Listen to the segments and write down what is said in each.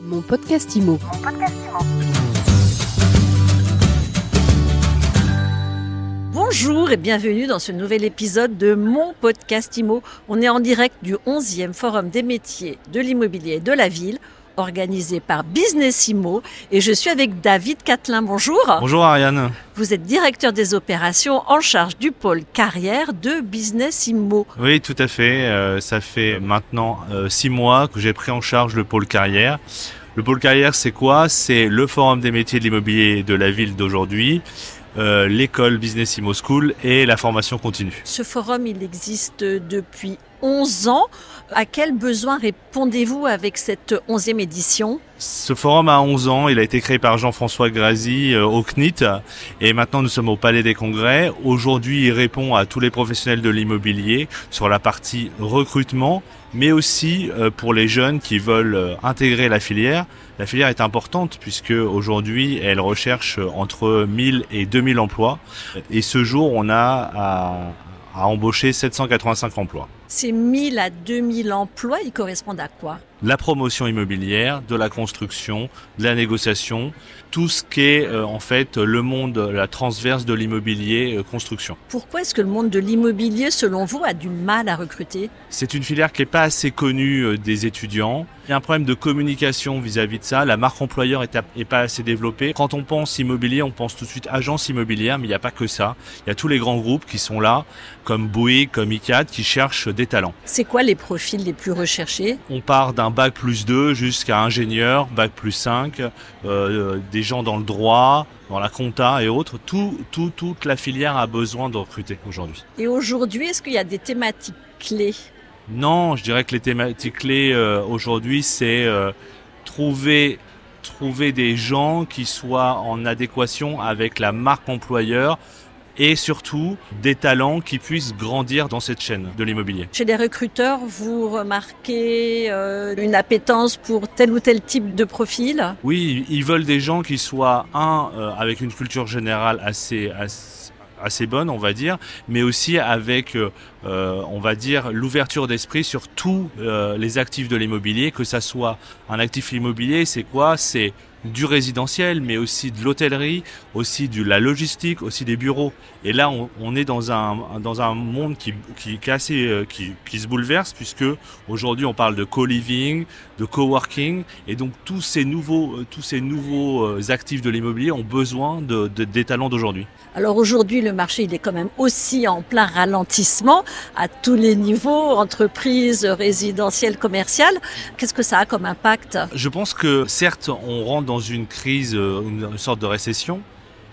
Mon podcast IMO. Bonjour et bienvenue dans ce nouvel épisode de mon podcast IMO. On est en direct du 11e Forum des métiers de l'immobilier de la ville organisé par Business Imo et je suis avec David Catlin. Bonjour. Bonjour Ariane. Vous êtes directeur des opérations en charge du pôle carrière de Business Imo. Oui, tout à fait. Euh, ça fait maintenant euh, six mois que j'ai pris en charge le pôle carrière. Le pôle carrière, c'est quoi? C'est le forum des métiers de l'immobilier de la ville d'aujourd'hui. Euh, l'école Business Imo School et la formation continue. Ce forum, il existe depuis 11 ans. À quel besoin répondez-vous avec cette 11e édition? Ce forum a 11 ans, il a été créé par Jean-François Grazi euh, au CNIT et maintenant nous sommes au Palais des Congrès. Aujourd'hui, il répond à tous les professionnels de l'immobilier sur la partie recrutement, mais aussi euh, pour les jeunes qui veulent euh, intégrer la filière. La filière est importante puisque aujourd'hui, elle recherche entre 1000 et 2000 emplois et ce jour, on a à, à embaucher 785 emplois. Ces 1000 à 2000 emplois, ils correspondent à quoi? La promotion immobilière, de la construction, de la négociation, tout ce qui est euh, en fait le monde, la transverse de l'immobilier euh, construction. Pourquoi est-ce que le monde de l'immobilier, selon vous, a du mal à recruter? C'est une filière qui n'est pas assez connue euh, des étudiants. Il y a un problème de communication vis-à-vis de ça. La marque employeur est, pas assez développée. Quand on pense immobilier, on pense tout de suite agence immobilière, mais il n'y a pas que ça. Il y a tous les grands groupes qui sont là, comme Bouygues, comme ICAD, qui cherchent des talents. C'est quoi les profils les plus recherchés? On part d'un bac plus 2 jusqu'à ingénieur, bac plus 5, euh, des gens dans le droit, dans la compta et autres. Tout, tout, toute la filière a besoin de recruter aujourd'hui. Et aujourd'hui, est-ce qu'il y a des thématiques clés? Non, je dirais que les thématiques clés euh, aujourd'hui, c'est euh, trouver trouver des gens qui soient en adéquation avec la marque employeur et surtout des talents qui puissent grandir dans cette chaîne de l'immobilier. Chez les recruteurs, vous remarquez euh, une appétence pour tel ou tel type de profil? Oui, ils veulent des gens qui soient, un, avec une culture générale assez, assez assez bonne, on va dire, mais aussi avec, euh, euh, on va dire, l'ouverture d'esprit sur tous euh, les actifs de l'immobilier, que ça soit un actif immobilier, c'est quoi? C'est du résidentiel, mais aussi de l'hôtellerie, aussi de la logistique, aussi des bureaux. Et là, on, on est dans un dans un monde qui qui, qui, assez, qui, qui se bouleverse puisque aujourd'hui on parle de co-living, de coworking, et donc tous ces nouveaux tous ces nouveaux actifs de l'immobilier ont besoin de, de des talents d'aujourd'hui. Alors aujourd'hui, le marché il est quand même aussi en plein ralentissement à tous les niveaux, entreprises, résidentielles, commerciales. Qu'est-ce que ça a comme impact? Je pense que certes, on rentre dans une crise, une sorte de récession,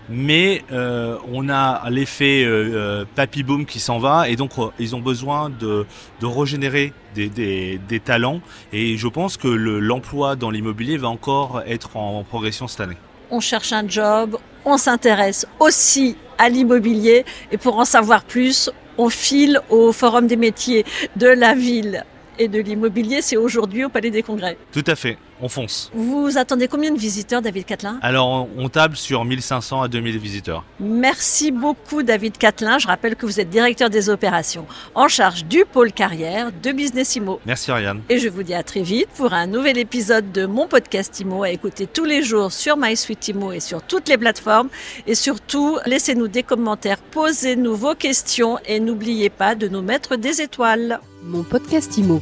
mais euh, on a l'effet euh, papy boom qui s'en va et donc euh, ils ont besoin de, de régénérer des, des, talents et je pense que l'emploi dans l'immobilier va encore être en progression cette année. On cherche un job, on s'intéresse aussi à l'immobilier et pour en savoir plus, on file au Forum des métiers de la ville et de l'immobilier, c'est aujourd'hui au Palais des Congrès. Tout à fait, on fonce. Vous attendez combien de visiteurs, David Catlin? Alors, on table sur 1500 à 2000 visiteurs. Merci beaucoup, David Catlin. Je rappelle que vous êtes directeur des opérations en charge du pôle carrière de Business Imo. Merci, Ariane. Et je vous dis à très vite pour un nouvel épisode de mon podcast Imo à écouter tous les jours sur MySuite Imo et sur toutes les plateformes. Et surtout, laissez-nous des commentaires, posez-nous vos questions et n'oubliez pas de nous mettre des étoiles. Mon podcast IMO.